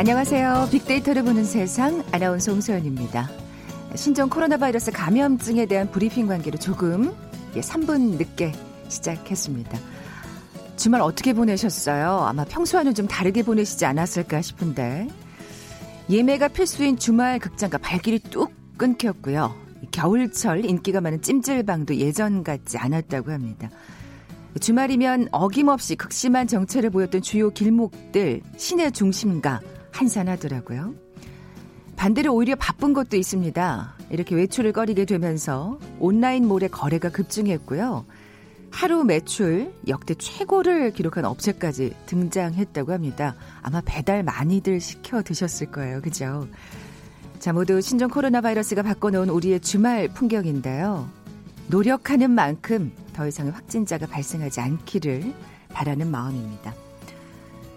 안녕하세요. 빅데이터를 보는 세상 아나운서 홍소연입니다. 신종 코로나 바이러스 감염증에 대한 브리핑 관계로 조금 3분 늦게 시작했습니다. 주말 어떻게 보내셨어요? 아마 평소와는 좀 다르게 보내시지 않았을까 싶은데 예매가 필수인 주말 극장과 발길이 뚝 끊겼고요. 겨울철 인기가 많은 찜질방도 예전 같지 않았다고 합니다. 주말이면 어김없이 극심한 정체를 보였던 주요 길목들 시내 중심가 한산하더라고요. 반대로 오히려 바쁜 것도 있습니다. 이렇게 외출을 꺼리게 되면서 온라인몰의 거래가 급증했고요. 하루 매출 역대 최고를 기록한 업체까지 등장했다고 합니다. 아마 배달 많이들 시켜 드셨을 거예요. 그죠? 자, 모두 신종 코로나 바이러스가 바꿔놓은 우리의 주말 풍경인데요. 노력하는 만큼 더 이상의 확진자가 발생하지 않기를 바라는 마음입니다.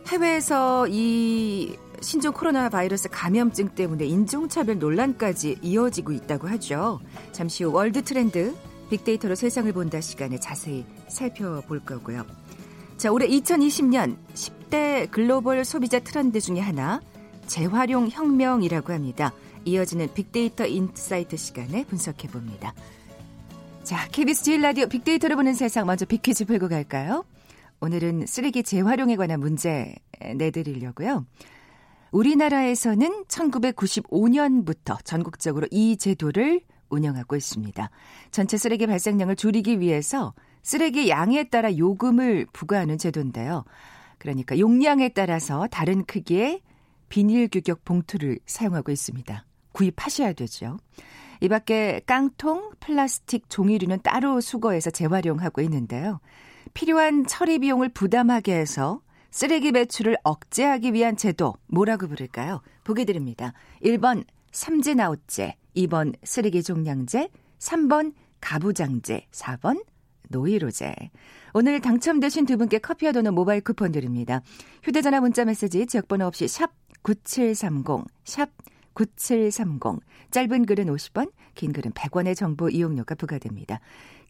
해외에서 이 신종 코로나 바이러스 감염증 때문에 인종차별 논란까지 이어지고 있다고 하죠. 잠시 후 World Trend 빅데이터로 세상을 본다 시간에 자세히 살펴볼 거고요. 자, 올해 2020년 10대 글로벌 소비자 트렌드 중에 하나 재활용 혁명이라고 합니다. 이어지는 빅데이터 insight 시간에 분석해 봅니다. 자, KBS 제일 라디오 빅데이터를 보는 세상 먼저 빅퀴즈 풀고 갈까요? 오늘은 쓰레기 재활용에 관한 문제 내드리려고요. 우리나라에서는 1995년부터 전국적으로 이 제도를 운영하고 있습니다. 전체 쓰레기 발생량을 줄이기 위해서 쓰레기 양에 따라 요금을 부과하는 제도인데요. 그러니까 용량에 따라서 다른 크기의 비닐 규격 봉투를 사용하고 있습니다. 구입하셔야 되죠. 이 밖에 깡통, 플라스틱, 종이류는 따로 수거해서 재활용하고 있는데요. 필요한 처리 비용을 부담하게 해서 쓰레기 배출을 억제하기 위한 제도 뭐라고 부를까요? 보기 드립니다. 1번 삼진아웃제, 2번 쓰레기 종량제, 3번 가부장제, 4번 노이로제. 오늘 당첨되신 두 분께 커피와 도넛 모바일 쿠폰 드립니다. 휴대전화 문자 메시지 지역번호 없이 샵 9730, 샵 9730. 짧은 글은 50원, 긴 글은 100원의 정보 이용료가 부과됩니다.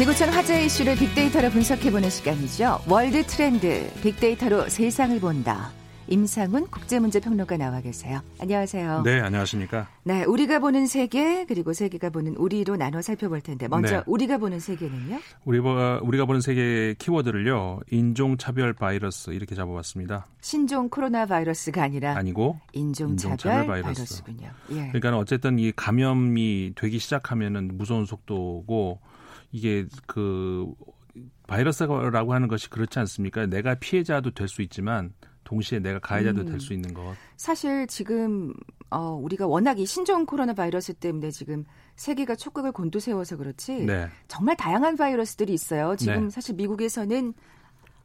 지구촌 화제 이슈를 빅데이터로 분석해보는 시간이죠. World Trend 빅데이터로 세상을 본다. 임상훈 국제문제평론가 나와 계세요. 안녕하세요. 네, 안녕하십니까. 네, 우리가 보는 세계 그리고 세계가 보는 우리로 나눠 살펴볼 텐데 먼저 네. 우리가 보는 세계는요? 우리가 우리가 보는 세계 키워드를요. 인종 차별 바이러스 이렇게 잡아봤습니다. 신종 코로나 바이러스가 아니라 아니고 인종 차별, 인종차별 바이러스. 군요 예. 그러니까 어쨌든 이 감염이 되기 시작하면은 무서운 속도고 이게 그 바이러스라고 하는 것이 그렇지 않습니까? 내가 피해자도 될 수 있지만 동시에 내가 가해자도 음. 될수 있는 것. 사실 지금 어 우리가 워낙 이 신종 코로나 바이러스 때문에 지금 세계가 촉각을 곤두세워서 그렇지 네. 정말 다양한 바이러스들이 있어요. 지금 네. 사실 미국에서는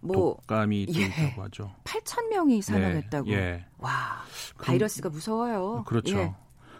뭐 독감이 예, 있다고 하죠. 8천 명이 사망했다고. 네, 예. 와 바이러스가 무서워요. 그렇죠. 예.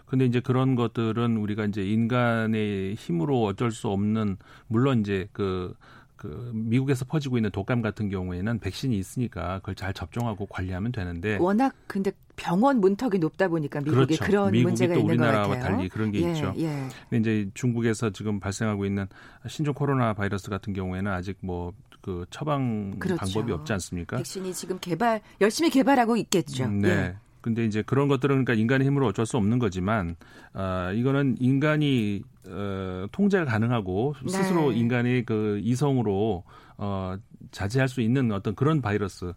근데 이제 그런 것들은 우리가 이제 인간의 힘으로 어쩔 수 없는 물론 이제 그, 그 미국에서 퍼지고 있는 독감 같은 경우에는 백신이 있으니까 그걸 잘 접종하고 관리하면 되는데 워낙 근데 병원 문턱이 높다 보니까 미국에 그렇죠. 그런 문제가 있는 것 같아요. 우리나라와 달리 그런 게 예, 있죠. 예. 근데 이제 중국에서 지금 발생하고 있는 신종 코로나 바이러스 같은 경우에는 아직 뭐그 처방 그렇죠. 방법이 없지 않습니까? 백신이 지금 개발 열심히 개발하고 있겠죠. 음, 네. 예. 근데 이제 그런 것들은 그러니까 인간의 힘으로 어쩔 수 없는 거지만 어, 이거는 인간이 어, 통제가 가능하고 네. 스스로 인간의 그 이성으로 어, 자제할 수 있는 어떤 그런 바이러스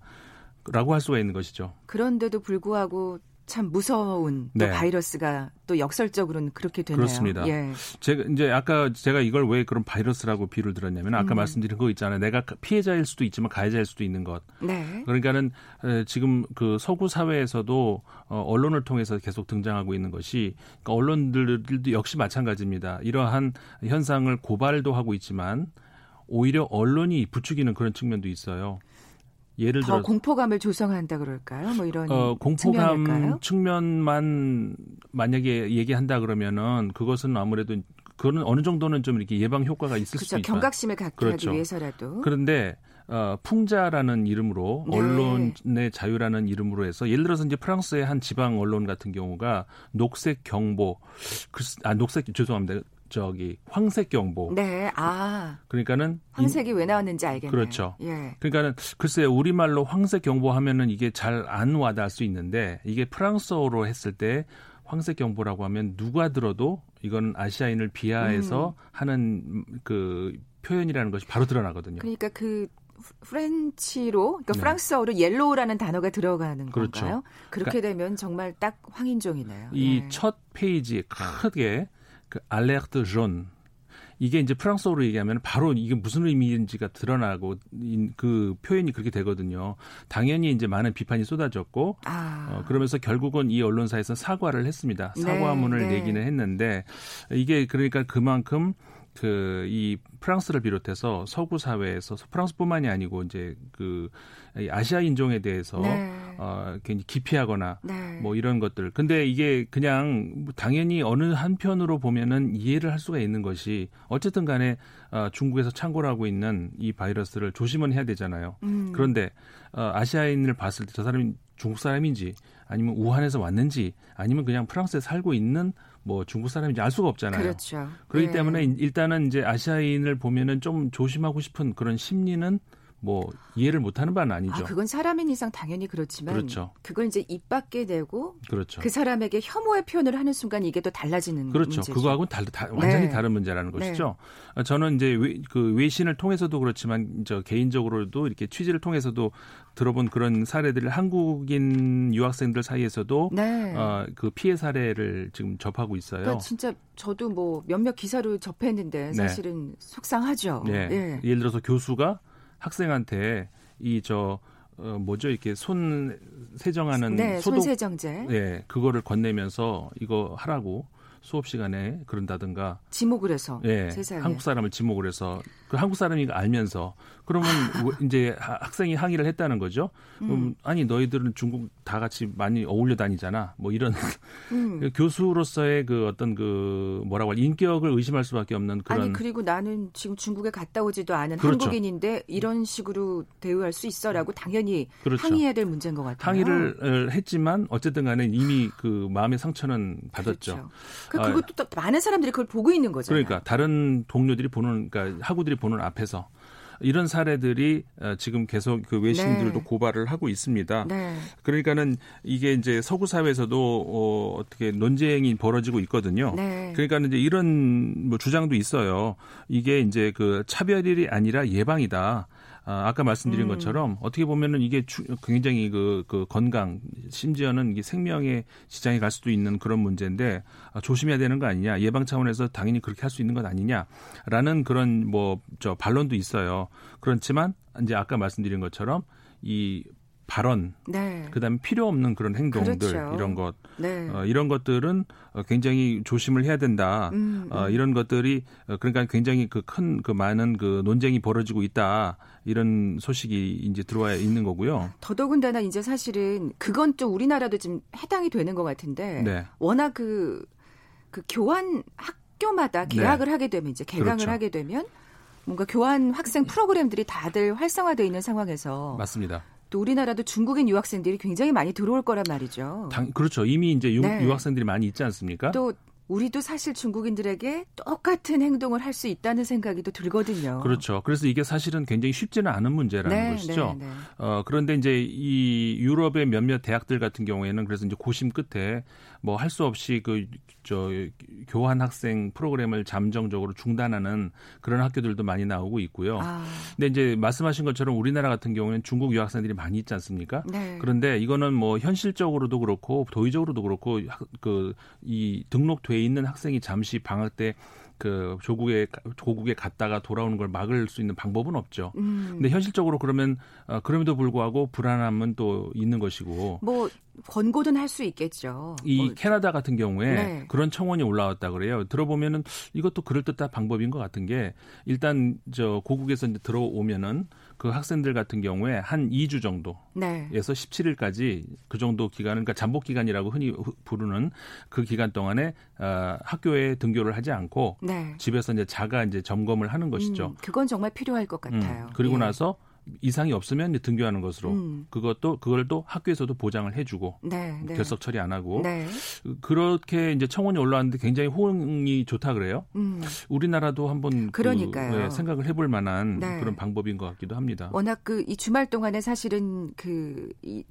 라고 할 수가 있는 것이죠. 그런데도 불구하고 참 무서운 또 네. 바이러스가 또 역설적으로는 그렇게 되네요. 그렇습니다. 예. 제가 이제 아까 제가 이걸 왜 그런 바이러스라고 비유를 들었냐면 아까 음. 말씀드린 거 있잖아요. 내가 피해자일 수도 있지만 가해자일 수도 있는 것. 네. 그러니까는 지금 그 서구 사회에서도 어, 언론을 통해서 계속 등장하고 있는 것이 그러니까 언론들도 역시 마찬가지입니다. 이러한 현상을 고발도 하고 있지만 오히려 언론이 부추기는 그런 측면도 있어요. 예를 들어 공포감을 조성한다 그럴까요? 뭐 이런 어, 공포감 측면일까요? 측면만 만약에 얘기한다 그러면은 그것은 아무래도 그거는 어느 정도는 좀 이렇게 예방 효과가 있을 그렇죠. 수 있다. 경각심을 갖게 그렇죠. 하기 위해서라도. 그런데 어, 풍자라는 이름으로 네. 언론의 자유라는 이름으로 해서 예를 들어서 이제 프랑스의 한 지방 언론 같은 경우가 녹색 경보, 아 녹색 죄송합니다. 저기 황색 경보. 네. 아. 그러니까는 황색이 이, 왜 나왔는지 알겠네요. 그렇죠. 예. 그러니까는 글쎄 우리말로 황색 경보 하면은 이게 잘 안 와닿을 수 있는데 이게 프랑스어로 했을 때 황색 경보라고 하면 누가 들어도 이건 아시아인을 비하해서 음. 하는 그 표현이라는 것이 바로 드러나거든요. 그러니까 그 French로 그러니까 네. 프랑스어로 yellow라는 단어가 들어가는 그렇죠. 건가요? 그렇게 그러니까 되면 정말 딱 황인종이네요. 이 첫 네. 페이지에 크게 그 alerte jaune 이게 이제 프랑스어로 얘기하면 바로 이게 무슨 의미인지가 드러나고 그 표현이 그렇게 되거든요. 당연히 이제 많은 비판이 쏟아졌고 아. 어, 그러면서 결국은 이 언론사에서 사과를 했습니다. 사과문을 네, 네. 내기는 했는데 이게 그러니까 그만큼 그 이 프랑스를 비롯해서 서구 사회에서 프랑스뿐만이 아니고 이제 그 아시아 인종에 대해서 네. 어 괜히 기피하거나 네. 뭐 이런 것들. 근데 이게 그냥 당연히 어느 한편으로 보면은 이해를 할 수가 있는 것이 어쨌든 간에 어 중국에서 창고를 하고 있는 이 바이러스를 조심은 해야 되잖아요. 음. 그런데 어 아시아인을 봤을 때 저 사람이 중국 사람인지 아니면 우한에서 왔는지 아니면 그냥 프랑스에 살고 있는 뭐 중국 사람인지 알 수가 없잖아요. 그렇죠. 그렇기 네. 때문에 일단은 이제 아시아인을 보면은 좀 조심하고 싶은 그런 심리는 뭐 이해를 못하는 바는 아니죠. 아, 그건 사람인 이상 당연히 그렇지만 그렇죠. 그걸 이제 입 밖에 내고 그렇죠. 그 사람에게 혐오의 표현을 하는 순간 이게 또 달라지는 그렇죠. 문제죠. 그거하고는 달, 다, 완전히 네. 다른 문제라는 네. 것이죠. 네. 저는 이제 외, 그 외신을 통해서도 그렇지만 저 개인적으로도 이렇게 취재를 통해서도 들어본 그런 사례들을 한국인 유학생들 사이에서도 네. 어, 그 피해 사례를 지금 접하고 있어요. 그러니까 진짜 저도 뭐 몇몇 기사를 접했는데 네. 사실은 속상하죠. 네. 예. 예를 들어서 교수가 학생한테 이저 어, 뭐죠 이렇게 손 세정하는 네, 소독 손세정제 예 그거를 건네면서 이거 하라고 수업 시간에 그런다든가 지목을 해서 예, 세상에. 한국 사람을 지목을 해서 그 한국 사람이 알면서 그러면 이제 학생이 항의를 했다는 거죠. 음. 음, 아니 너희들은 중국 다 같이 많이 어울려 다니잖아. 뭐 이런 음. 그 교수로서의 그 어떤 그 뭐라고 할 인격을 의심할 수밖에 없는 그런 아니 그리고 나는 지금 중국에 갔다 오지도 않은 그렇죠. 한국인인데 이런 식으로 대우할 수 있어라고 당연히 그렇죠. 항의해야 될 문제인 것 같아요. 항의를 했지만 어쨌든 간에 이미 그 마음의 상처는 받았죠. 그렇죠. 그 그것도 또 많은 사람들이 그걸 보고 있는 거잖아요. 그러니까 다른 동료들이 보는 그러니까 학우들이 보는 앞에서 이런 사례들이 어, 지금 계속 그 외신들도 네. 고발을 하고 있습니다. 네. 그러니까는 이게 이제 서구 사회에서도 어, 어떻게 논쟁이 벌어지고 있거든요. 네. 그러니까는 이제 이런 뭐 주장도 있어요. 이게 이제 그 차별이 아니라 예방이다. 아, 아까 말씀드린 음. 것처럼 어떻게 보면은 이게 주, 굉장히 그, 그 건강 심지어는 이게 생명에 지장이 갈 수도 있는 그런 문제인데 아, 조심해야 되는 거 아니냐 예방 차원에서 당연히 그렇게 할 수 있는 것 아니냐라는 그런 뭐 저 반론도 있어요. 그렇지만 이제 아까 말씀드린 것처럼 이 발언, 네. 그다음에 필요 없는 그런 행동들 그렇죠. 이런 것, 네. 어, 이런 것들은 어, 굉장히 조심을 해야 된다. 음, 어, 음. 어, 이런 것들이 어, 그러니까 굉장히 그 큰그 그 많은 그 논쟁이 벌어지고 있다. 이런 소식이 이제 들어와 있는 거고요. 더더군다나 이제 사실은 그건 좀 우리나라도 지금 해당이 되는 것 같은데 네. 워낙 그, 그 교환 학교마다 계약을 네. 하게 되면 이제 개강을 그렇죠. 하게 되면 뭔가 교환 학생 프로그램들이 다들 활성화되어 있는 상황에서 맞습니다. 또 우리나라도 중국인 유학생들이 굉장히 많이 들어올 거란 말이죠. 당, 그렇죠. 이미 이제 유, 네. 학생들이 많이 있지 않습니까? 또 우리도 사실 중국인들에게 똑같은 행동을 할 수 있다는 생각이 또 들거든요. 그렇죠. 그래서 이게 사실은 굉장히 쉽지는 않은 문제라는 네, 것이죠. 네, 네. 어, 그런데 이제 이 유럽의 몇몇 대학들 같은 경우에는 그래서 이제 고심 끝에 뭐 할 수 없이 그 저 교환 학생 프로그램을 잠정적으로 중단하는 그런 학교들도 많이 나오고 있고요. 아. 근데 이제 말씀하신 것처럼 우리나라 같은 경우에는 중국 유학생들이 많이 있지 않습니까? 네. 그런데 이거는 뭐 현실적으로도 그렇고 도의적으로도 그렇고 그 이 등록돼 있는 학생이 잠시 방학 때그 조국에 조국에 갔다가 돌아오는 걸 막을 수 있는 방법은 없죠. 음. 근데 현실적으로 그러면 어, 그럼에도 불구하고 불안함은 또 있는 것이고. 뭐 권고는 할 수 있겠죠. 이 뭐. 캐나다 같은 경우에 네. 그런 청원이 올라왔다 그래요. 들어보면은 이것도 그럴 듯한 방법인 것 같은 게 일단 저 고국에서 이제 들어오면은 그 학생들 같은 경우에 한 2주 정도에서 네. 17일까지 그 정도 기간을 그러니까 잠복 기간이라고 흔히 부르는 그 기간 동안에 어, 학교에 등교를 하지 않고 네. 집에서 이제 자가 이제 점검을 하는 것이죠. 음, 그건 정말 필요할 것 같아요. 음, 그리고 예. 나서 이상이 없으면 등교하는 것으로 음. 그것도 그걸 또 학교에서도 보장을 해주고 네, 네. 결석 처리 안 하고 네. 그렇게 이제 청원이 올라왔는데 굉장히 호응이 좋다 그래요. 음. 우리나라도 한번 그, 네, 생각을 해볼 만한 네. 그런 방법인 것 같기도 합니다. 워낙 그 이 주말 동안에 사실은 그 이,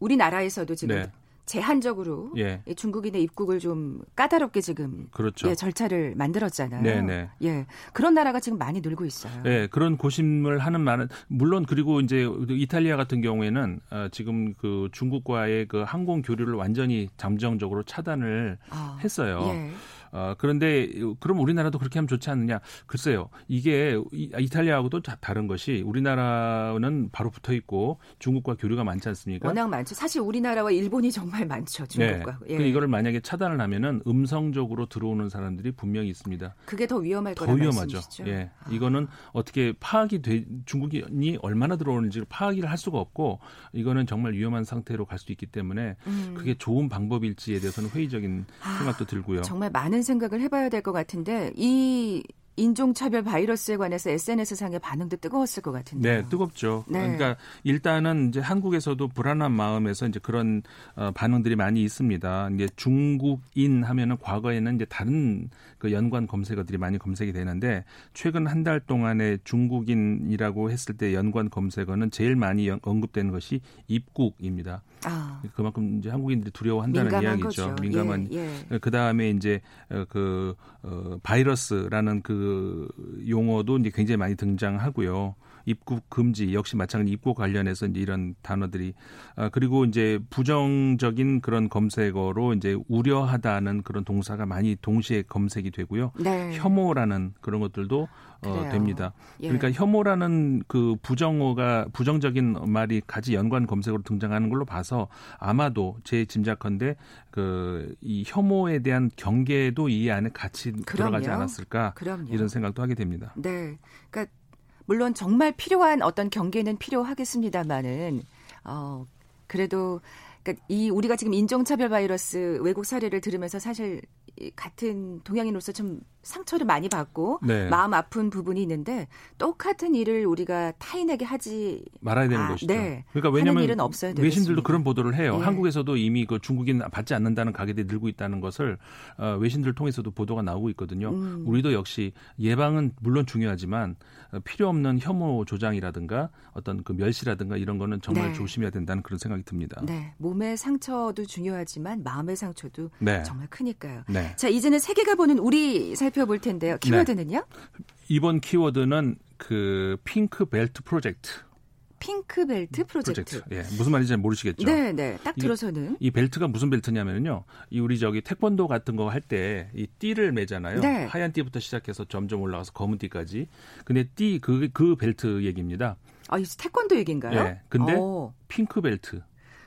우리나라에서도 지금 네. 제한적으로 예. 중국인의 입국을 좀 까다롭게 지금 그렇죠. 예, 절차를 만들었잖아요. 네네. 네. 예, 그런 나라가 지금 많이 늘고 있어요. 네, 그런 고심을 하는 많은 물론 그리고 이제 이탈리아 같은 경우에는 어, 지금 그 중국과의 그 항공 교류를 완전히 잠정적으로 차단을 아, 했어요. 예. 어, 그런데 그럼 우리나라도 그렇게 하면 좋지 않느냐? 글쎄요. 이게 이탈리아하고도 다른 것이 우리나라는 바로 붙어 있고 중국과 교류가 많지 않습니까? 워낙 많죠. 사실 우리나라와 일본이 정말 많죠. 중국과. 네. 예. 이거를 만약에 차단을 하면은 음성적으로 들어오는 사람들이 분명히 있습니다. 그게 더 위험할 거라 위험하죠. 말씀이시죠? 예. 아. 이거는 어떻게 파악이 돼 중국인이 얼마나 들어오는지를 파악을 할 수가 없고 이거는 정말 위험한 상태로 갈 수 있기 때문에 음. 그게 좋은 방법일지에 대해서는 회의적인 아, 생각도 들고요. 정말 많은 많은 생각을 해봐야 될 것 같은데 이 인종차별 바이러스에 관해서 SNS상의 반응도 뜨거웠을 것 같은데. 네, 뜨겁죠. 네. 그러니까 일단은 이제 한국에서도 불안한 마음에서 이제 그런 어, 반응들이 많이 있습니다. 이제 중국인 하면은 과거에는 이제 다른 그 연관 검색어들이 많이 검색이 되는데 최근 한 달 동안에 중국인이라고 했을 때 연관 검색어는 제일 많이 언급되는 것이 입국입니다. 아. 그만큼 이제 한국인들이 두려워한다는 이야기죠. 거죠. 민감한. 예, 예. 그 다음에 이제 어, 그 어, 바이러스라는 그 용어도 이제 굉장히 많이 등장하고요. 입국 금지 역시 마찬가지 입국 관련해서 이제 이런 단어들이 아, 그리고 이제 부정적인 그런 검색어로 이제 우려하다는 그런 동사가 많이 동시에 검색이 되고요. 네. 혐오라는 그런 것들도 어, 됩니다. 예. 그러니까 혐오라는 그 부정어가 부정적인 말이 같이 연관 검색으로 등장하는 걸로 봐서 아마도 제 짐작컨대 그 이 혐오에 대한 경계도 이 안에 같이 그럼요. 들어가지 않았을까 그럼요. 이런 생각도 하게 됩니다. 네, 그러니까 물론 정말 필요한 어떤 경계는 필요하겠습니다만은 어 그래도 그러니까 이 우리가 지금 인종차별 바이러스 외국 사례를 들으면서 사실 같은 동양인으로서 좀 상처를 많이 받고 네. 마음 아픈 부분이 있는데 똑같은 일을 우리가 타인에게 하지 말아야 되는 아, 것이죠. 네. 그러니까 왜냐하면 일은 없어야 외신들도 그런 보도를 해요. 네. 한국에서도 이미 그 중국인 받지 않는다는 가게들이 늘고 있다는 것을 어, 외신들 통해서도 보도가 나오고 있거든요. 음. 우리도 역시 예방은 물론 중요하지만 어, 필요 없는 혐오 조장이라든가 어떤 그 멸시라든가 이런 거는 정말 네. 조심해야 된다는 그런 생각이 듭니다. 네, 몸의 상처도 중요하지만 마음의 상처도 네. 정말 크니까요. 네. 자, 이제는 세계가 보는 우리 살펴 살펴볼 텐데요. 네. 키워드는요? 네. 이번 키워드는 그 핑크 벨트 프로젝트. 핑크 벨트 프로젝트. 프로젝트. 예, 무슨 말인지 잘 모르시겠죠? 네, 네. 딱 들어서는 이, 이, 벨트가 무슨 벨트냐면요. 이 우리 저기 태권도 같은 거 할 때 이 띠를 매잖아요. 네. 하얀 띠부터 시작해서 점점 올라가서 검은 띠까지. 근데 띠 그그 그 벨트 얘기입니다. 아, 이 태권도 얘기인가요? 네. 근데 오. 핑크 벨트.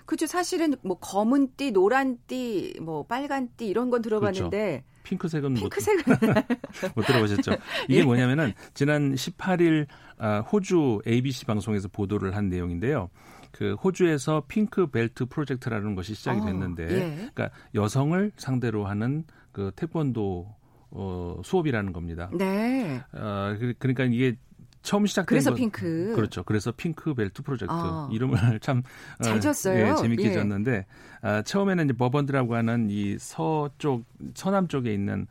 그죠. 사실은 뭐 검은 띠, 노란 띠, 뭐 빨간 띠 이런 건 들어봤는데 그렇죠. 핑크색은 핑크색은 못, 못 들어보셨죠? 이게 예. 뭐냐면은 지난 18일 아, 호주 ABC 방송에서 보도를 한 내용인데요. 그 호주에서 핑크 벨트 프로젝트라는 것이 시작이 어, 됐는데, 어, 예. 그러니까 여성을 상대로 하는 그 태권도 어, 수업이라는 겁니다. 네. 어, 그, 그러니까 이게 처음 시작된 그래서 건, 핑크 그렇죠. 그래서 핑크 벨트 프로젝트 아. 이름을 참 잘 졌어요. 예, 재밌게 예. 졌는데 아, 처음에는 이제 버번드라고 하는 이 서쪽 서남 쪽에 있는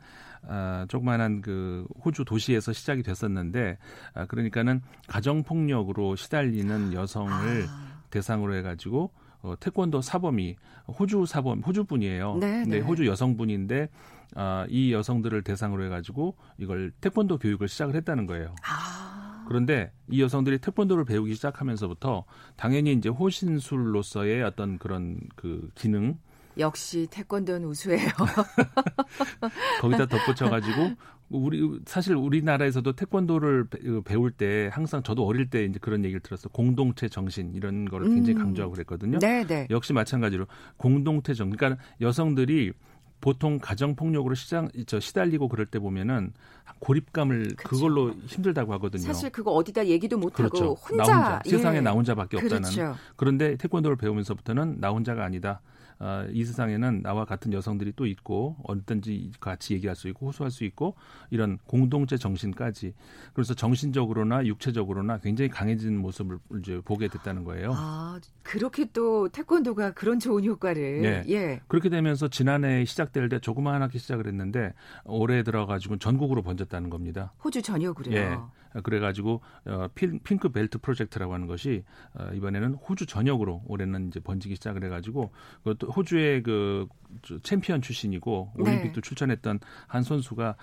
아, 조그만한 그 호주 도시에서 시작이 됐었는데 아, 그러니까는 가정 폭력으로 시달리는 여성을 아. 대상으로 해가지고 어, 태권도 사범이 호주 사범 호주 분이에요. 네, 근데 네. 호주 여성분인데 아, 이 여성들을 대상으로 해가지고 이걸 태권도 교육을 시작을 했다는 거예요. 아. 그런데 이 여성들이 태권도를 배우기 시작하면서부터 당연히 이제 호신술로서의 어떤 그런 그 기능 역시 태권도는 우수해요. 거기다 덧붙여가지고 우리 사실 우리나라에서도 태권도를 배울 때 항상 저도 어릴 때 이제 그런 얘기를 들었어 공동체 정신 이런 거를 굉장히 음. 강조하고 그랬거든요. 네, 네. 역시 마찬가지로 공동체 정신. 그러니까 여성들이 보통 가정 폭력으로 시장 저 시달리고 그럴 때 보면은 고립감을 그쵸. 그걸로 힘들다고 하거든요. 사실 그거 어디다 얘기도 못 하고 그렇죠. 혼자, 나 혼자 세상에 나 혼자밖에 없다는. 그렇죠. 그런데 태권도를 배우면서부터는 나 혼자가 아니다. 어, 이 세상에는 나와 같은 여성들이 또 있고 어떤지 같이 얘기할 수 있고 호소할 수 있고 이런 공동체 정신까지 그래서 정신적으로나 육체적으로나 굉장히 강해진 모습을 이제 보게 됐다는 거예요. 아 그렇게 또 태권도가 그런 좋은 효과를 예. 예. 그렇게 되면서 지난해 시작될 때 조그마하게 시작을 했는데 올해 들어가지고 전국으로 번졌다는 겁니다. 호주 전역으로요. 예. 그래가지고 어, 핑크 벨트 프로젝트라고 하는 것이 어, 이번에는 호주 전역으로 올해는 이제 번지기 시작을 해가지고 그것도 호주의 그 챔피언 출신이고 네. 올림픽도 네. 출전했던 한 선수가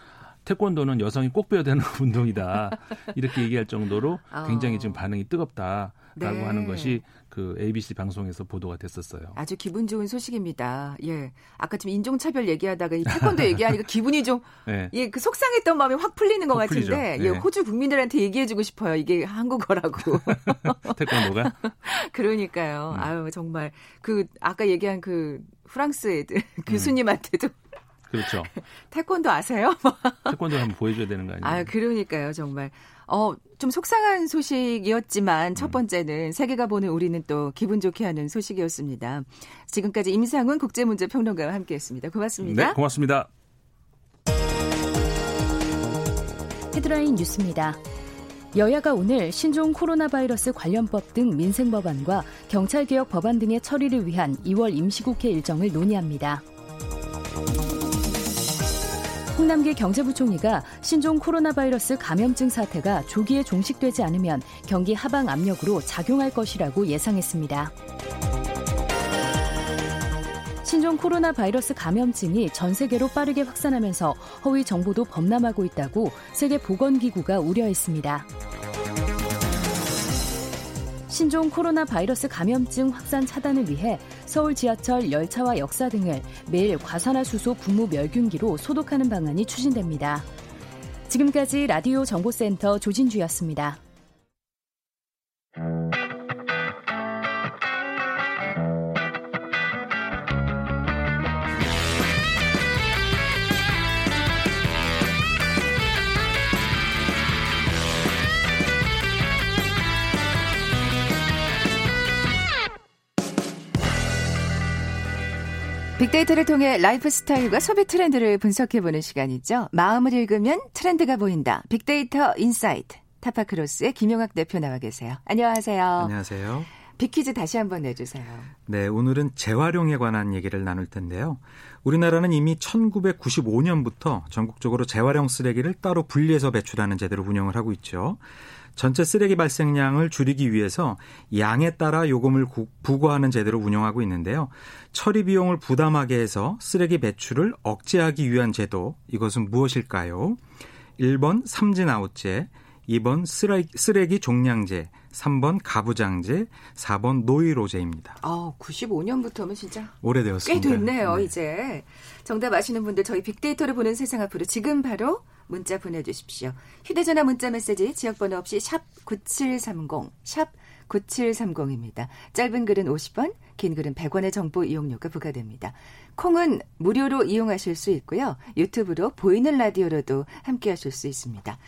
태권도는 여성이 꼭 배워야 되는 운동이다. 이렇게 얘기할 정도로 어. 굉장히 지금 반응이 뜨겁다라고 네. 하는 것이 그 ABC 방송에서 보도가 됐었어요. 아주 기분 좋은 소식입니다. 예. 아까 지금 인종차별 얘기하다가 이 태권도 얘기하니까 기분이 좀, 네. 예, 그 속상했던 마음이 확 풀리는 것 확 같은데, 예, 네. 예, 호주 국민들한테 얘기해주고 싶어요. 이게 한국어라고. 태권도가? 그러니까요. 음. 아유, 정말. 그, 아까 얘기한 그 프랑스 애들, 교수님한테도 그렇죠. 태권도 아세요? 태권도 한번 보여줘야 되는 거 아니에요? 아, 그러니까요, 정말. 어, 좀 속상한 소식이었지만 첫 음. 번째는 세계가 보는 우리는 또 기분 좋게 하는 소식이었습니다. 지금까지 임상훈 국제문제평론가와 함께했습니다. 고맙습니다. 네, 고맙습니다. 헤드라인 뉴스입니다. 여야가 오늘 신종 코로나 바이러스 관련법 등 민생 법안과 경찰개혁 법안 등의 처리를 위한 2월 임시국회 일정을 논의합니다. 홍남기 경제부총리가 신종 코로나 바이러스 감염증 사태가 조기에 종식되지 않으면 경기 하방 압력으로 작용할 것이라고 예상했습니다. 신종 코로나 바이러스 감염증이 전 세계로 빠르게 확산하면서 허위 정보도 범람하고 있다고 세계보건기구가 우려했습니다. 신종 코로나 바이러스 감염증 확산 차단을 위해 서울 지하철 열차와 역사 등을 매일 과산화수소 분무 멸균기로 소독하는 방안이 추진됩니다. 지금까지 라디오 정보센터 조진주였습니다. 빅데이터를 통해 라이프 스타일과 소비 트렌드를 분석해보는 시간이죠. 마음을 읽으면 트렌드가 보인다. 빅데이터 insight. 타파크로스의 김용학 대표 나와 계세요. 안녕하세요. 안녕하세요. 빅퀴즈 다시 한번 내주세요. 네, 오늘은 재활용에 관한 얘기를 나눌 텐데요. 우리나라는 이미 1995년부터 전국적으로 재활용 쓰레기를 따로 분리해서 배출하는 제도를 운영을 하고 있죠. 전체 쓰레기 발생량을 줄이기 위해서 양에 따라 요금을 부과하는 제도를 운영하고 있는데요. 처리 비용을 부담하게 해서 쓰레기 배출을 억제하기 위한 제도 이것은 무엇일까요? 1번 삼진 아웃제, 2번 쓰레기, 쓰레기 종량제, 3번 가부장제, 4번 노이로제입니다. 아, 95년부터면 진짜 오래되었습니다. 꽤 됐네요, 네. 이제. 정답 아시는 분들 저희 빅데이터를 보는 세상 앞으로 지금 바로 문자 보내주십시오. 휴대전화 문자 메시지 지역번호 없이 샵 9730, 샵 9730입니다. 짧은 글은 50원, 긴 글은 100원의 정보 이용료가 부과됩니다. 콩은 무료로 이용하실 수 있고요. 유튜브로 보이는 라디오로도 함께 하실 수 있습니다.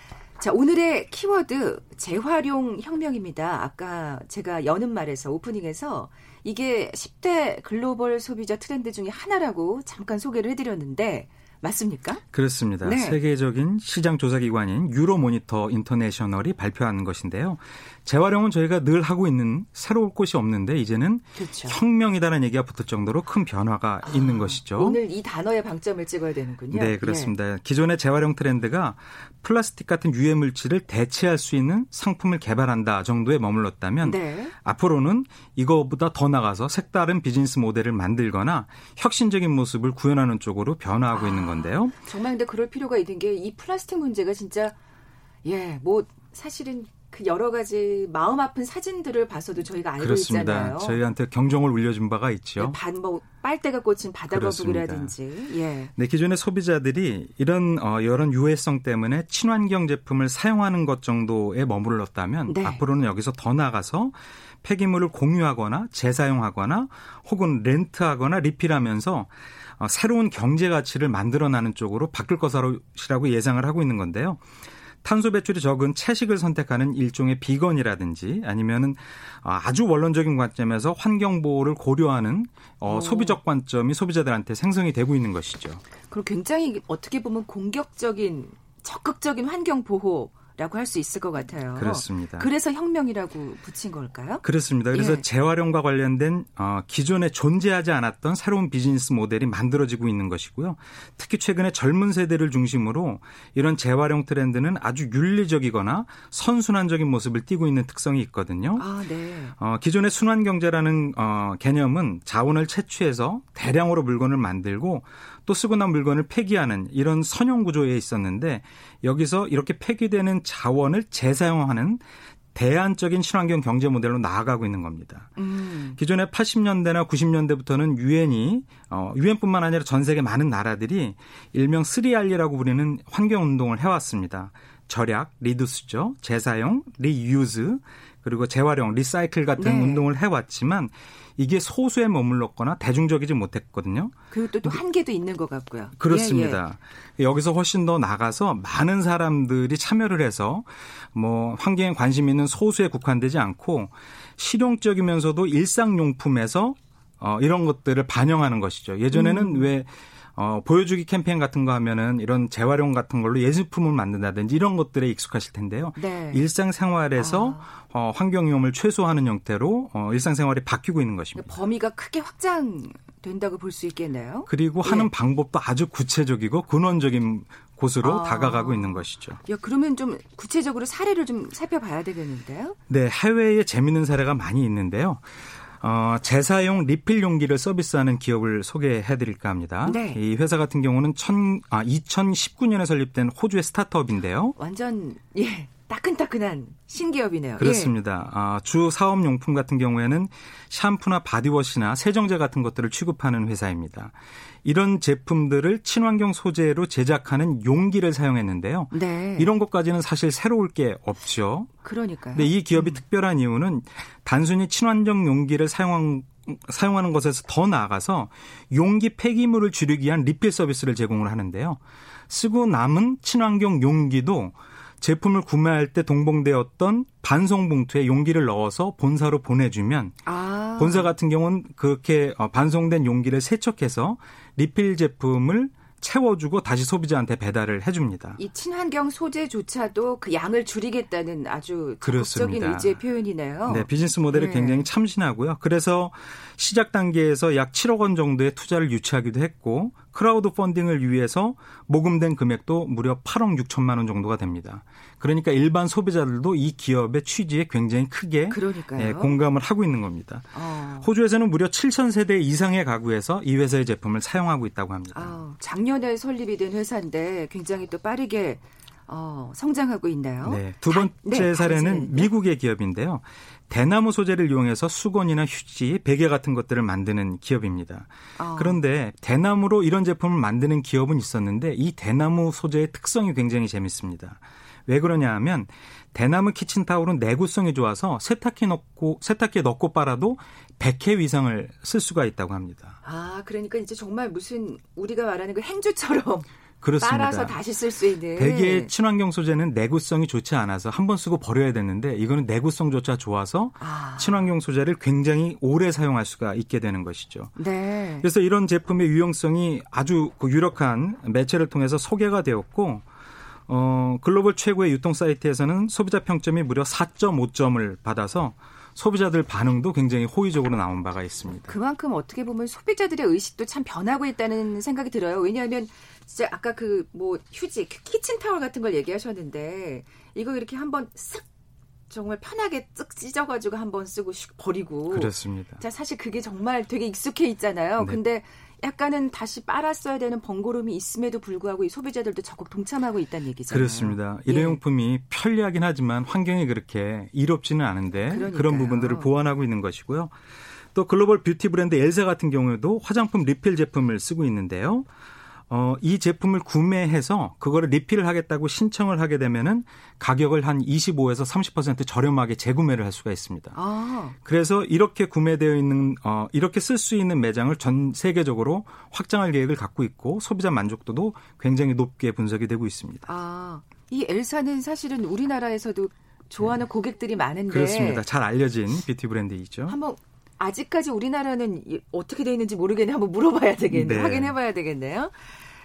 자, 오늘의 키워드 재활용 혁명입니다. 아까 제가 여는 말에서 오프닝에서 이게 10대 글로벌 소비자 트렌드 중에 하나라고 잠깐 소개를 해드렸는데 맞습니까? 그렇습니다. 네. 세계적인 시장 조사 기관인 유로모니터 인터내셔널이 발표한 것인데요. 재활용은 저희가 늘 하고 있는 새로울 곳이 없는데 이제는 그렇죠. 혁명이다라는 얘기가 붙을 정도로 큰 변화가 아, 있는 것이죠. 오늘 이 단어에 방점을 찍어야 되는군요. 네, 그렇습니다. 예. 기존의 재활용 트렌드가 플라스틱 같은 유해 물질을 대체할 수 있는 상품을 개발한다 정도에 머물렀다면 네. 앞으로는 이거보다 더 나가서 색다른 비즈니스 모델을 만들거나 혁신적인 모습을 구현하는 쪽으로 변화하고 아, 있는 건데요. 정말 근데 그럴 필요가 있는 게 이 플라스틱 문제가 진짜 예, 뭐 사실은 그 여러 가지 마음 아픈 사진들을 봐서도 저희가 알고 그렇습니다. 있잖아요. 저희한테 경종을 울려준 바가 있죠. 네, 반, 뭐 빨대가 꽂힌 바다 거북이라든지. 예. 네, 기존의 소비자들이 이런 어, 이런 유해성 때문에 친환경 제품을 사용하는 것 정도에 머물렀다면 네. 앞으로는 여기서 더 나가서 폐기물을 공유하거나 재사용하거나 혹은 렌트하거나 리필하면서 어, 새로운 경제 가치를 만들어나는 쪽으로 바뀔 것이라고 예상을 하고 있는 건데요. 탄소 배출이 적은 채식을 선택하는 일종의 비건이라든지 아니면은 아주 원론적인 관점에서 환경 보호를 고려하는 어, 소비적 관점이 소비자들한테 생성이 되고 있는 것이죠. 그리고 굉장히 어떻게 보면 공격적인 적극적인 환경 보호 라고 할 수 있을 것 같아요. 그렇습니다. 그래서 혁명이라고 붙인 걸까요? 그렇습니다. 그래서 예. 재활용과 관련된 어, 기존에 존재하지 않았던 새로운 비즈니스 모델이 만들어지고 있는 것이고요. 특히 최근에 젊은 세대를 중심으로 이런 재활용 트렌드는 아주 윤리적이거나 선순환적인 모습을 띠고 있는 특성이 있거든요. 아, 네. 어, 기존의 순환 경제라는 어, 개념은 자원을 채취해서 대량으로 물건을 만들고 또 쓰고 난 물건을 폐기하는 이런 선형 구조에 있었는데 여기서 이렇게 폐기되는 자원을 재사용하는 대안적인 친환경 경제 모델로 나아가고 있는 겁니다. 음. 기존에 80년대나 90년대부터는 유엔이 어 유엔뿐만 아니라 전 세계 많은 나라들이 일명 3R이라고 부르는 환경 운동을 해 왔습니다. 절약, reduce죠. 재사용, reuse, 그리고 재활용, recycle 같은 네. 운동을 해왔지만 이게 소수에 머물렀거나 대중적이지 못했거든요. 그리고 또, 한계도 있는 것 같고요. 그렇습니다. 예, 예. 여기서 훨씬 더 나가서 많은 사람들이 참여를 해서 뭐 환경에 관심 있는 소수에 국한되지 않고 실용적이면서도 일상용품에서 어, 이런 것들을 반영하는 것이죠. 예전에는 음. 왜 어, 보여주기 캠페인 같은 거 하면은 이런 재활용 같은 걸로 예술품을 만든다든지 이런 것들에 익숙하실 텐데요. 네. 일상생활에서 아. 어, 환경 위험을 최소화하는 형태로 어, 일상생활이 바뀌고 있는 것입니다. 범위가 크게 확장된다고 볼 수 있겠네요. 그리고 하는 네. 방법도 아주 구체적이고 근원적인 곳으로 아. 다가가고 있는 것이죠. 야, 그러면 좀 구체적으로 사례를 좀 살펴봐야 되겠는데요? 네, 해외에 재미있는 사례가 많이 있는데요. 어, 재사용 리필 용기를 서비스하는 기업을 소개해 드릴까 합니다. 네. 이 회사 같은 경우는 천, 아, 2019년에 설립된 호주의 스타트업인데요. 완전 예. 따끈따끈한 신기업이네요. 그렇습니다. 예. 아, 주 사업용품 같은 경우에는 샴푸나 바디워시나 세정제 같은 것들을 취급하는 회사입니다. 이런 제품들을 친환경 소재로 제작하는 용기를 사용했는데요. 네. 이런 것까지는 사실 새로울 게 없죠. 그러니까요. 근데 이 기업이 음. 특별한 이유는 단순히 친환경 용기를 사용한 사용하는 것에서 더 나아가서 용기 폐기물을 줄이기 위한 리필 서비스를 제공을 하는데요. 쓰고 남은 친환경 용기도 제품을 구매할 때 동봉되었던 반송 봉투에 용기를 넣어서 본사로 보내주면 아. 본사 같은 경우는 그렇게 어, 반송된 용기를 세척해서 리필 제품을 채워주고 다시 소비자한테 배달을 해줍니다. 이 친환경 소재조차도 그 양을 줄이겠다는 아주 적극적인 의지의 표현이네요. 네, 비즈니스 모델이 네. 굉장히 참신하고요. 그래서 시작 단계에서 약 7억 원 정도의 투자를 유치하기도 했고 크라우드 펀딩을 위해서 모금된 금액도 무려 8억 6천만 원 정도가 됩니다. 그러니까 일반 소비자들도 이 기업의 취지에 굉장히 크게 예, 공감을 하고 있는 겁니다. 어. 호주에서는 무려 7천 세대 이상의 가구에서 이 회사의 제품을 사용하고 있다고 합니다. 어, 작년에 설립이 된 회사인데 굉장히 또 빠르게 어, 성장하고 있나요? 네. 두 번째 네, 사례는 미국의 기업인데요. 대나무 소재를 이용해서 수건이나 휴지, 베개 같은 것들을 만드는 기업입니다. 어. 그런데 대나무로 이런 제품을 만드는 기업은 있었는데 이 대나무 소재의 특성이 굉장히 재밌습니다. 왜 그러냐 하면 대나무 키친타올은 내구성이 좋아서 세탁기 넣고 세탁기에 넣고 빨아도 100회 이상을 쓸 수가 있다고 합니다. 아, 그러니까 이제 정말 무슨 우리가 말하는 그 행주처럼 그렇습니다. 빨아서 다시 쓸 수 있는. 대개 친환경 소재는 내구성이 좋지 않아서 한 번 쓰고 버려야 되는데 이거는 내구성조차 좋아서 아. 친환경 소재를 굉장히 오래 사용할 수가 있게 되는 것이죠. 네. 그래서 이런 제품의 유용성이 아주 그 유력한 매체를 통해서 소개가 되었고 어, 글로벌 최고의 유통 사이트에서는 소비자 평점이 무려 4.5점을 받아서 소비자들 반응도 굉장히 호의적으로 나온 바가 있습니다. 그만큼 어떻게 보면 소비자들의 의식도 참 변하고 있다는 생각이 들어요. 왜냐하면 진짜 아까 그 뭐 휴지, 키친타월 같은 걸 얘기하셨는데 이거 이렇게 한번 쓱 정말 편하게 쓱 찢어가지고 한번 쓰고 버리고. 그렇습니다. 자, 사실 그게 정말 되게 익숙해 있잖아요. 네. 근데 약간은 다시 빨았어야 되는 번거로움이 있음에도 불구하고 이 소비자들도 적극 동참하고 있다는 얘기잖아요. 그렇습니다. 예. 일회용품이 예. 편리하긴 하지만 환경이 그렇게 이롭지는 않은데 그러니까요. 그런 부분들을 보완하고 있는 것이고요. 또 글로벌 뷰티 브랜드 엘사 같은 경우에도 화장품 리필 제품을 쓰고 있는데요. 어, 이 제품을 구매해서 그거를 리필을 하겠다고 신청을 하게 되면은 가격을 한 25에서 30% 저렴하게 재구매를 할 수가 있습니다. 아. 그래서 이렇게 구매되어 있는 어, 이렇게 쓸 수 있는 매장을 전 세계적으로 확장할 계획을 갖고 있고 소비자 만족도도 굉장히 높게 분석이 되고 있습니다. 아, 이 엘사는 사실은 우리나라에서도 좋아하는 네. 고객들이 많은데 그렇습니다. 잘 알려진 뷰티 브랜드이죠. 한번 아직까지 우리나라는 어떻게 돼 있는지 모르겠네. 한번 물어봐야 되겠네. 네. 확인해봐야 되겠네요.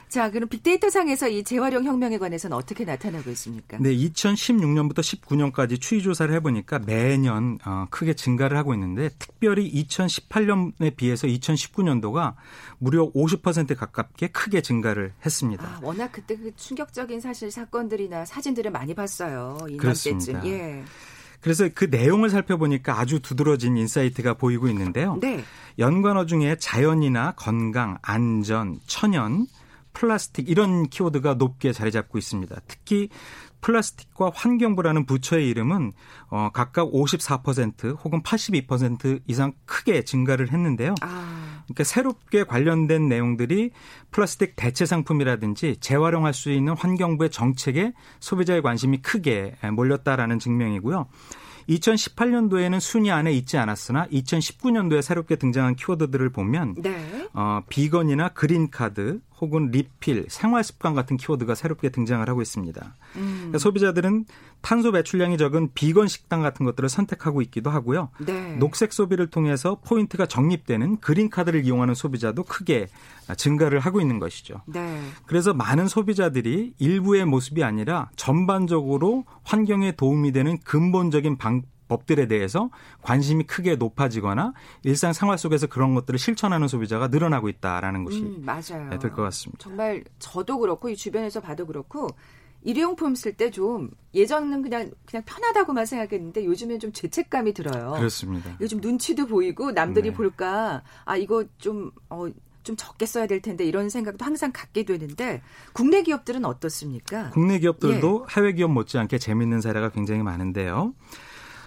자, 그럼 빅데이터 상에서 이 재활용 혁명에 관해서는 어떻게 나타나고 있습니까? 네, 2016년부터 19년까지 추이 조사를 해보니까 매년 어, 크게 증가를 하고 있는데 특별히 2018년에 비해서 2019년도가 무려 50% 가깝게 크게 증가를 했습니다. 아, 워낙 그때 그 충격적인 사실 사건들이나 사진들을 많이 봤어요. 이맘때쯤. 예. 그래서 그 내용을 살펴보니까 아주 두드러진 insight가 보이고 있는데요. 네. 연관어 중에 자연이나 건강, 안전, 천연, 플라스틱 이런 키워드가 높게 자리 잡고 있습니다. 특히 플라스틱과 환경부라는 부처의 이름은 어, 각각 54% 혹은 82% 이상 크게 증가를 했는데요. 아. 그러니까 새롭게 관련된 내용들이 플라스틱 대체 상품이라든지 재활용할 수 있는 환경부의 정책에 소비자의 관심이 크게 몰렸다라는 증명이고요. 2018년도에는 순위 안에 있지 않았으나 2019년도에 새롭게 등장한 키워드들을 보면 네. 어, 비건이나 그린카드 혹은 리필, 생활 습관 같은 키워드가 새롭게 등장을 하고 있습니다. 음. 그러니까 소비자들은 탄소 배출량이 적은 비건 식당 같은 것들을 선택하고 있기도 하고요. 네. 녹색 소비를 통해서 포인트가 적립되는 그린 카드를 이용하는 소비자도 크게 증가를 하고 있는 것이죠. 네. 그래서 많은 소비자들이 일부의 모습이 아니라 전반적으로 환경에 도움이 되는 근본적인 방, 법들에 대해서 관심이 크게 높아지거나 일상 생활 속에서 그런 것들을 실천하는 소비자가 늘어나고 있다라는 것이 음, 맞아요. 될것 같습니다. 정말 저도 그렇고 이 주변에서 봐도 그렇고 일회용품 쓸 때 좀 예전은 그냥 그냥 편하다고만 생각했는데 요즘엔 좀 죄책감이 들어요. 그렇습니다. 요즘 눈치도 보이고 남들이 네. 볼까 아 이거 좀 어, 좀 적게 써야 될 텐데 이런 생각도 항상 갖게 되는데 국내 기업들은 어떻습니까? 국내 기업들도 예. 해외 기업 못지않게 재밌는 사례가 굉장히 많은데요.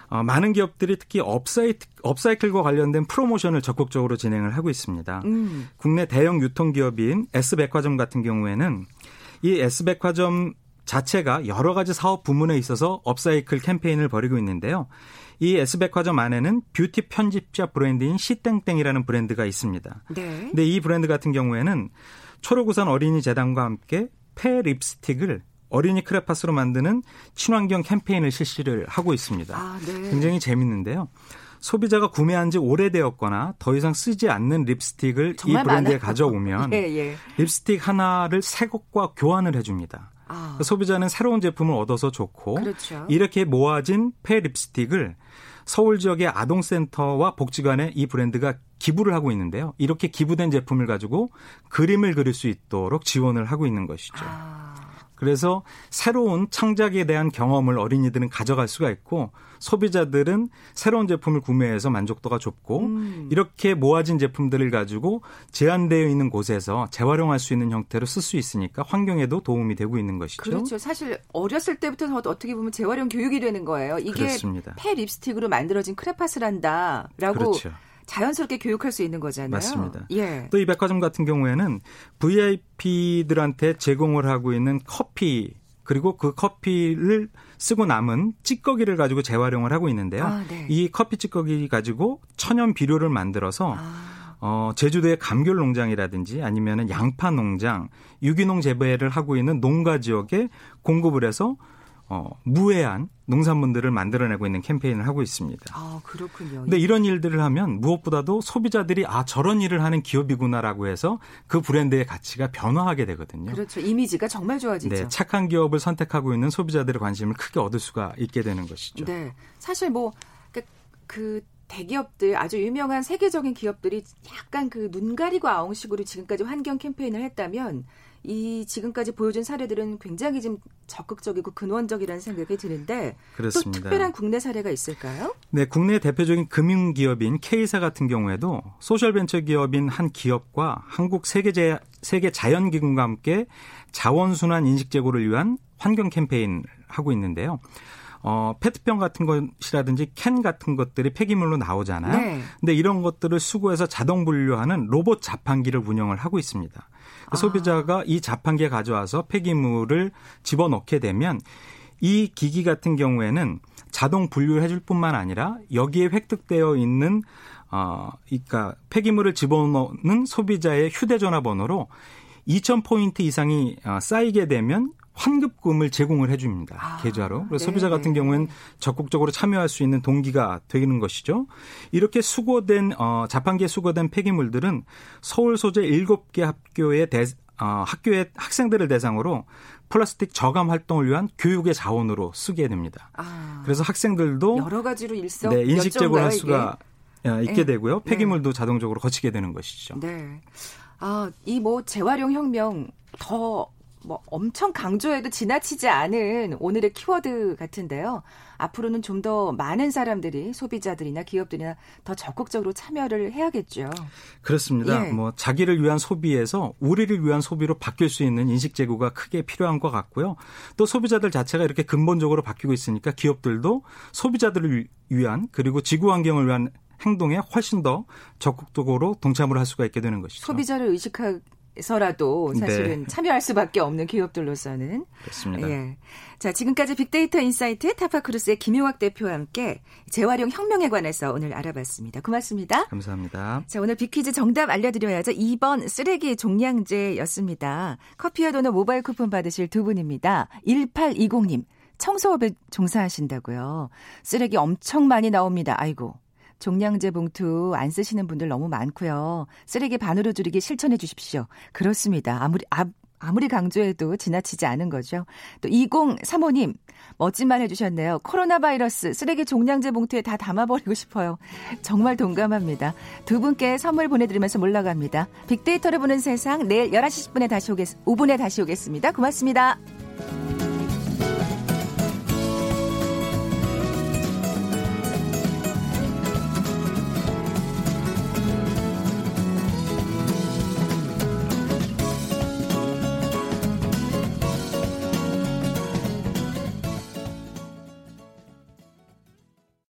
어, 많은 기업들이 특히 upcycle, upcycle과 관련된 프로모션을 적극적으로 진행을 하고 있습니다. 음. 국내 대형 유통기업인 S백화점 같은 경우에는 이 S백화점 자체가 여러 가지 사업 부문에 있어서 upcycle 캠페인을 벌이고 있는데요. 이 S백화점 안에는 뷰티 편집샵 브랜드인 시땡땡이라는 브랜드가 있습니다. 네. 근데 이 브랜드 같은 경우에는 초록우산 어린이 재단과 함께 폐 립스틱을 어린이 크레파스로 만드는 친환경 캠페인을 실시를 하고 있습니다. 아, 네. 굉장히 재밌는데요. 소비자가 구매한 지 오래되었거나 더 이상 쓰지 않는 립스틱을 이 브랜드에 많아요. 가져오면 예, 예. 립스틱 하나를 새 것과 교환을 해줍니다. 아. 소비자는 새로운 제품을 얻어서 좋고 그렇죠. 이렇게 모아진 폐 립스틱을 서울 지역의 아동센터와 복지관에 이 브랜드가 기부를 하고 있는데요. 이렇게 기부된 제품을 가지고 그림을 그릴 수 있도록 지원을 하고 있는 것이죠. 아. 그래서 새로운 창작에 대한 경험을 어린이들은 가져갈 수가 있고 소비자들은 새로운 제품을 구매해서 만족도가 좋고 음. 이렇게 모아진 제품들을 가지고 제한되어 있는 곳에서 재활용할 수 있는 형태로 쓸 수 있으니까 환경에도 도움이 되고 있는 것이죠. 그렇죠. 사실 어렸을 때부터 어떻게 보면 재활용 교육이 되는 거예요. 이게 그렇습니다. 폐 립스틱으로 만들어진 크레파스란다라고 그렇죠. 자연스럽게 교육할 수 있는 거잖아요. 맞습니다. 예. 또 이 백화점 같은 경우에는 VIP들한테 제공을 하고 있는 커피 그리고 그 커피를 쓰고 남은 찌꺼기를 가지고 재활용을 하고 있는데요. 아, 네. 이 커피 찌꺼기 가지고 천연 비료를 만들어서 아. 어, 제주도의 감귤 농장이라든지 아니면은 양파 농장, 유기농 재배를 하고 있는 농가 지역에 공급을 해서 어, 무해한 농산물들을 만들어내고 있는 캠페인을 하고 있습니다. 아, 그렇군요. 근데 이런 일들을 하면 무엇보다도 소비자들이 아, 저런 일을 하는 기업이구나라고 해서 그 브랜드의 가치가 변화하게 되거든요. 그렇죠. 이미지가 정말 좋아지죠. 네, 착한 기업을 선택하고 있는 소비자들의 관심을 크게 얻을 수가 있게 되는 것이죠. 네. 사실 뭐, 그, 그 대기업들 아주 유명한 세계적인 기업들이 약간 그 눈 가리고 아웅식으로 지금까지 환경 캠페인을 했다면 이 지금까지 보여준 사례들은 굉장히 좀 적극적이고 근원적이라는 생각이 드는데 그렇습니다. 또 특별한 국내 사례가 있을까요? 네, 국내 대표적인 금융 기업인 K사 같은 경우에도 소셜 벤처 기업인 한 기업과 한국 세계 세계 자연 기금과 함께 자원 순환 인식 제고를 위한 환경 캠페인 하고 있는데요. 어, 페트병 같은 것이라든지 캔 같은 것들이 폐기물로 나오잖아요. 네. 근데 이런 것들을 수거해서 자동 분류하는 로봇 자판기를 운영을 하고 있습니다. 아. 소비자가 이 자판기에 가져와서 폐기물을 집어넣게 되면 이 기기 같은 경우에는 자동 분류를 해줄 뿐만 아니라 여기에 획득되어 있는 어, 그러니까 폐기물을 집어넣는 소비자의 휴대 전화 번호로 2,000포인트 이상이 어, 쌓이게 되면 환급금을 제공을 해줍니다. 아, 계좌로. 그래서 네. 소비자 같은 경우에는 적극적으로 참여할 수 있는 동기가 되는 것이죠. 이렇게 수거된 어, 자판기에 수거된 폐기물들은 서울 소재 7개 학교의 대, 어, 학교의 학생들을 대상으로 플라스틱 저감 활동을 위한 교육의 자원으로 쓰게 됩니다. 아, 그래서 학생들도 여러 가지로 일석 네, 인식제고를 할 수가 이게? 어, 있게 네. 되고요. 폐기물도 네. 자동적으로 거치게 되는 것이죠. 네. 아, 이 뭐 재활용 혁명 더 뭐 엄청 강조해도 지나치지 않은 오늘의 키워드 같은데요. 앞으로는 좀 더 많은 사람들이 소비자들이나 기업들이나 더 적극적으로 참여를 해야겠죠. 그렇습니다. 예. 뭐 자기를 위한 소비에서 우리를 위한 소비로 바뀔 수 있는 인식 제고가 크게 필요한 것 같고요. 또 소비자들 자체가 이렇게 근본적으로 바뀌고 있으니까 기업들도 소비자들을 위한 그리고 지구 환경을 위한 행동에 훨씬 더 적극적으로 동참을 할 수가 있게 되는 것이죠. 소비자를 의식해서라도 사실은 네. 참여할 수밖에 없는 기업들로서는 그렇습니다. 예. 자, 지금까지 빅데이터 insight 타파크로스의 김용학 대표와 함께 재활용 혁명에 관해서 오늘 알아봤습니다. 고맙습니다. 감사합니다. 자, 오늘 빅퀴즈 정답 알려드려야죠. 2번 쓰레기 종량제였습니다. 커피와 도넛 모바일 쿠폰 받으실 두 분입니다. 1820님. 청소업에 종사하신다고요. 쓰레기 엄청 많이 나옵니다. 아이고. 종량제 봉투 안 쓰시는 분들 너무 많고요. 쓰레기 반으로 줄이기 실천해 주십시오. 그렇습니다. 아무리 아, 아무리 강조해도 지나치지 않은 거죠. 또 2035님 멋진 말 해주셨네요. 코로나 바이러스 쓰레기 종량제 봉투에 다 담아버리고 싶어요. 정말 동감합니다. 두 분께 선물 보내드리면서 몰라갑니다. 빅데이터를 보는 세상 내일 11시 10분에 다시 오겠 5분에 다시 오겠습니다. 고맙습니다.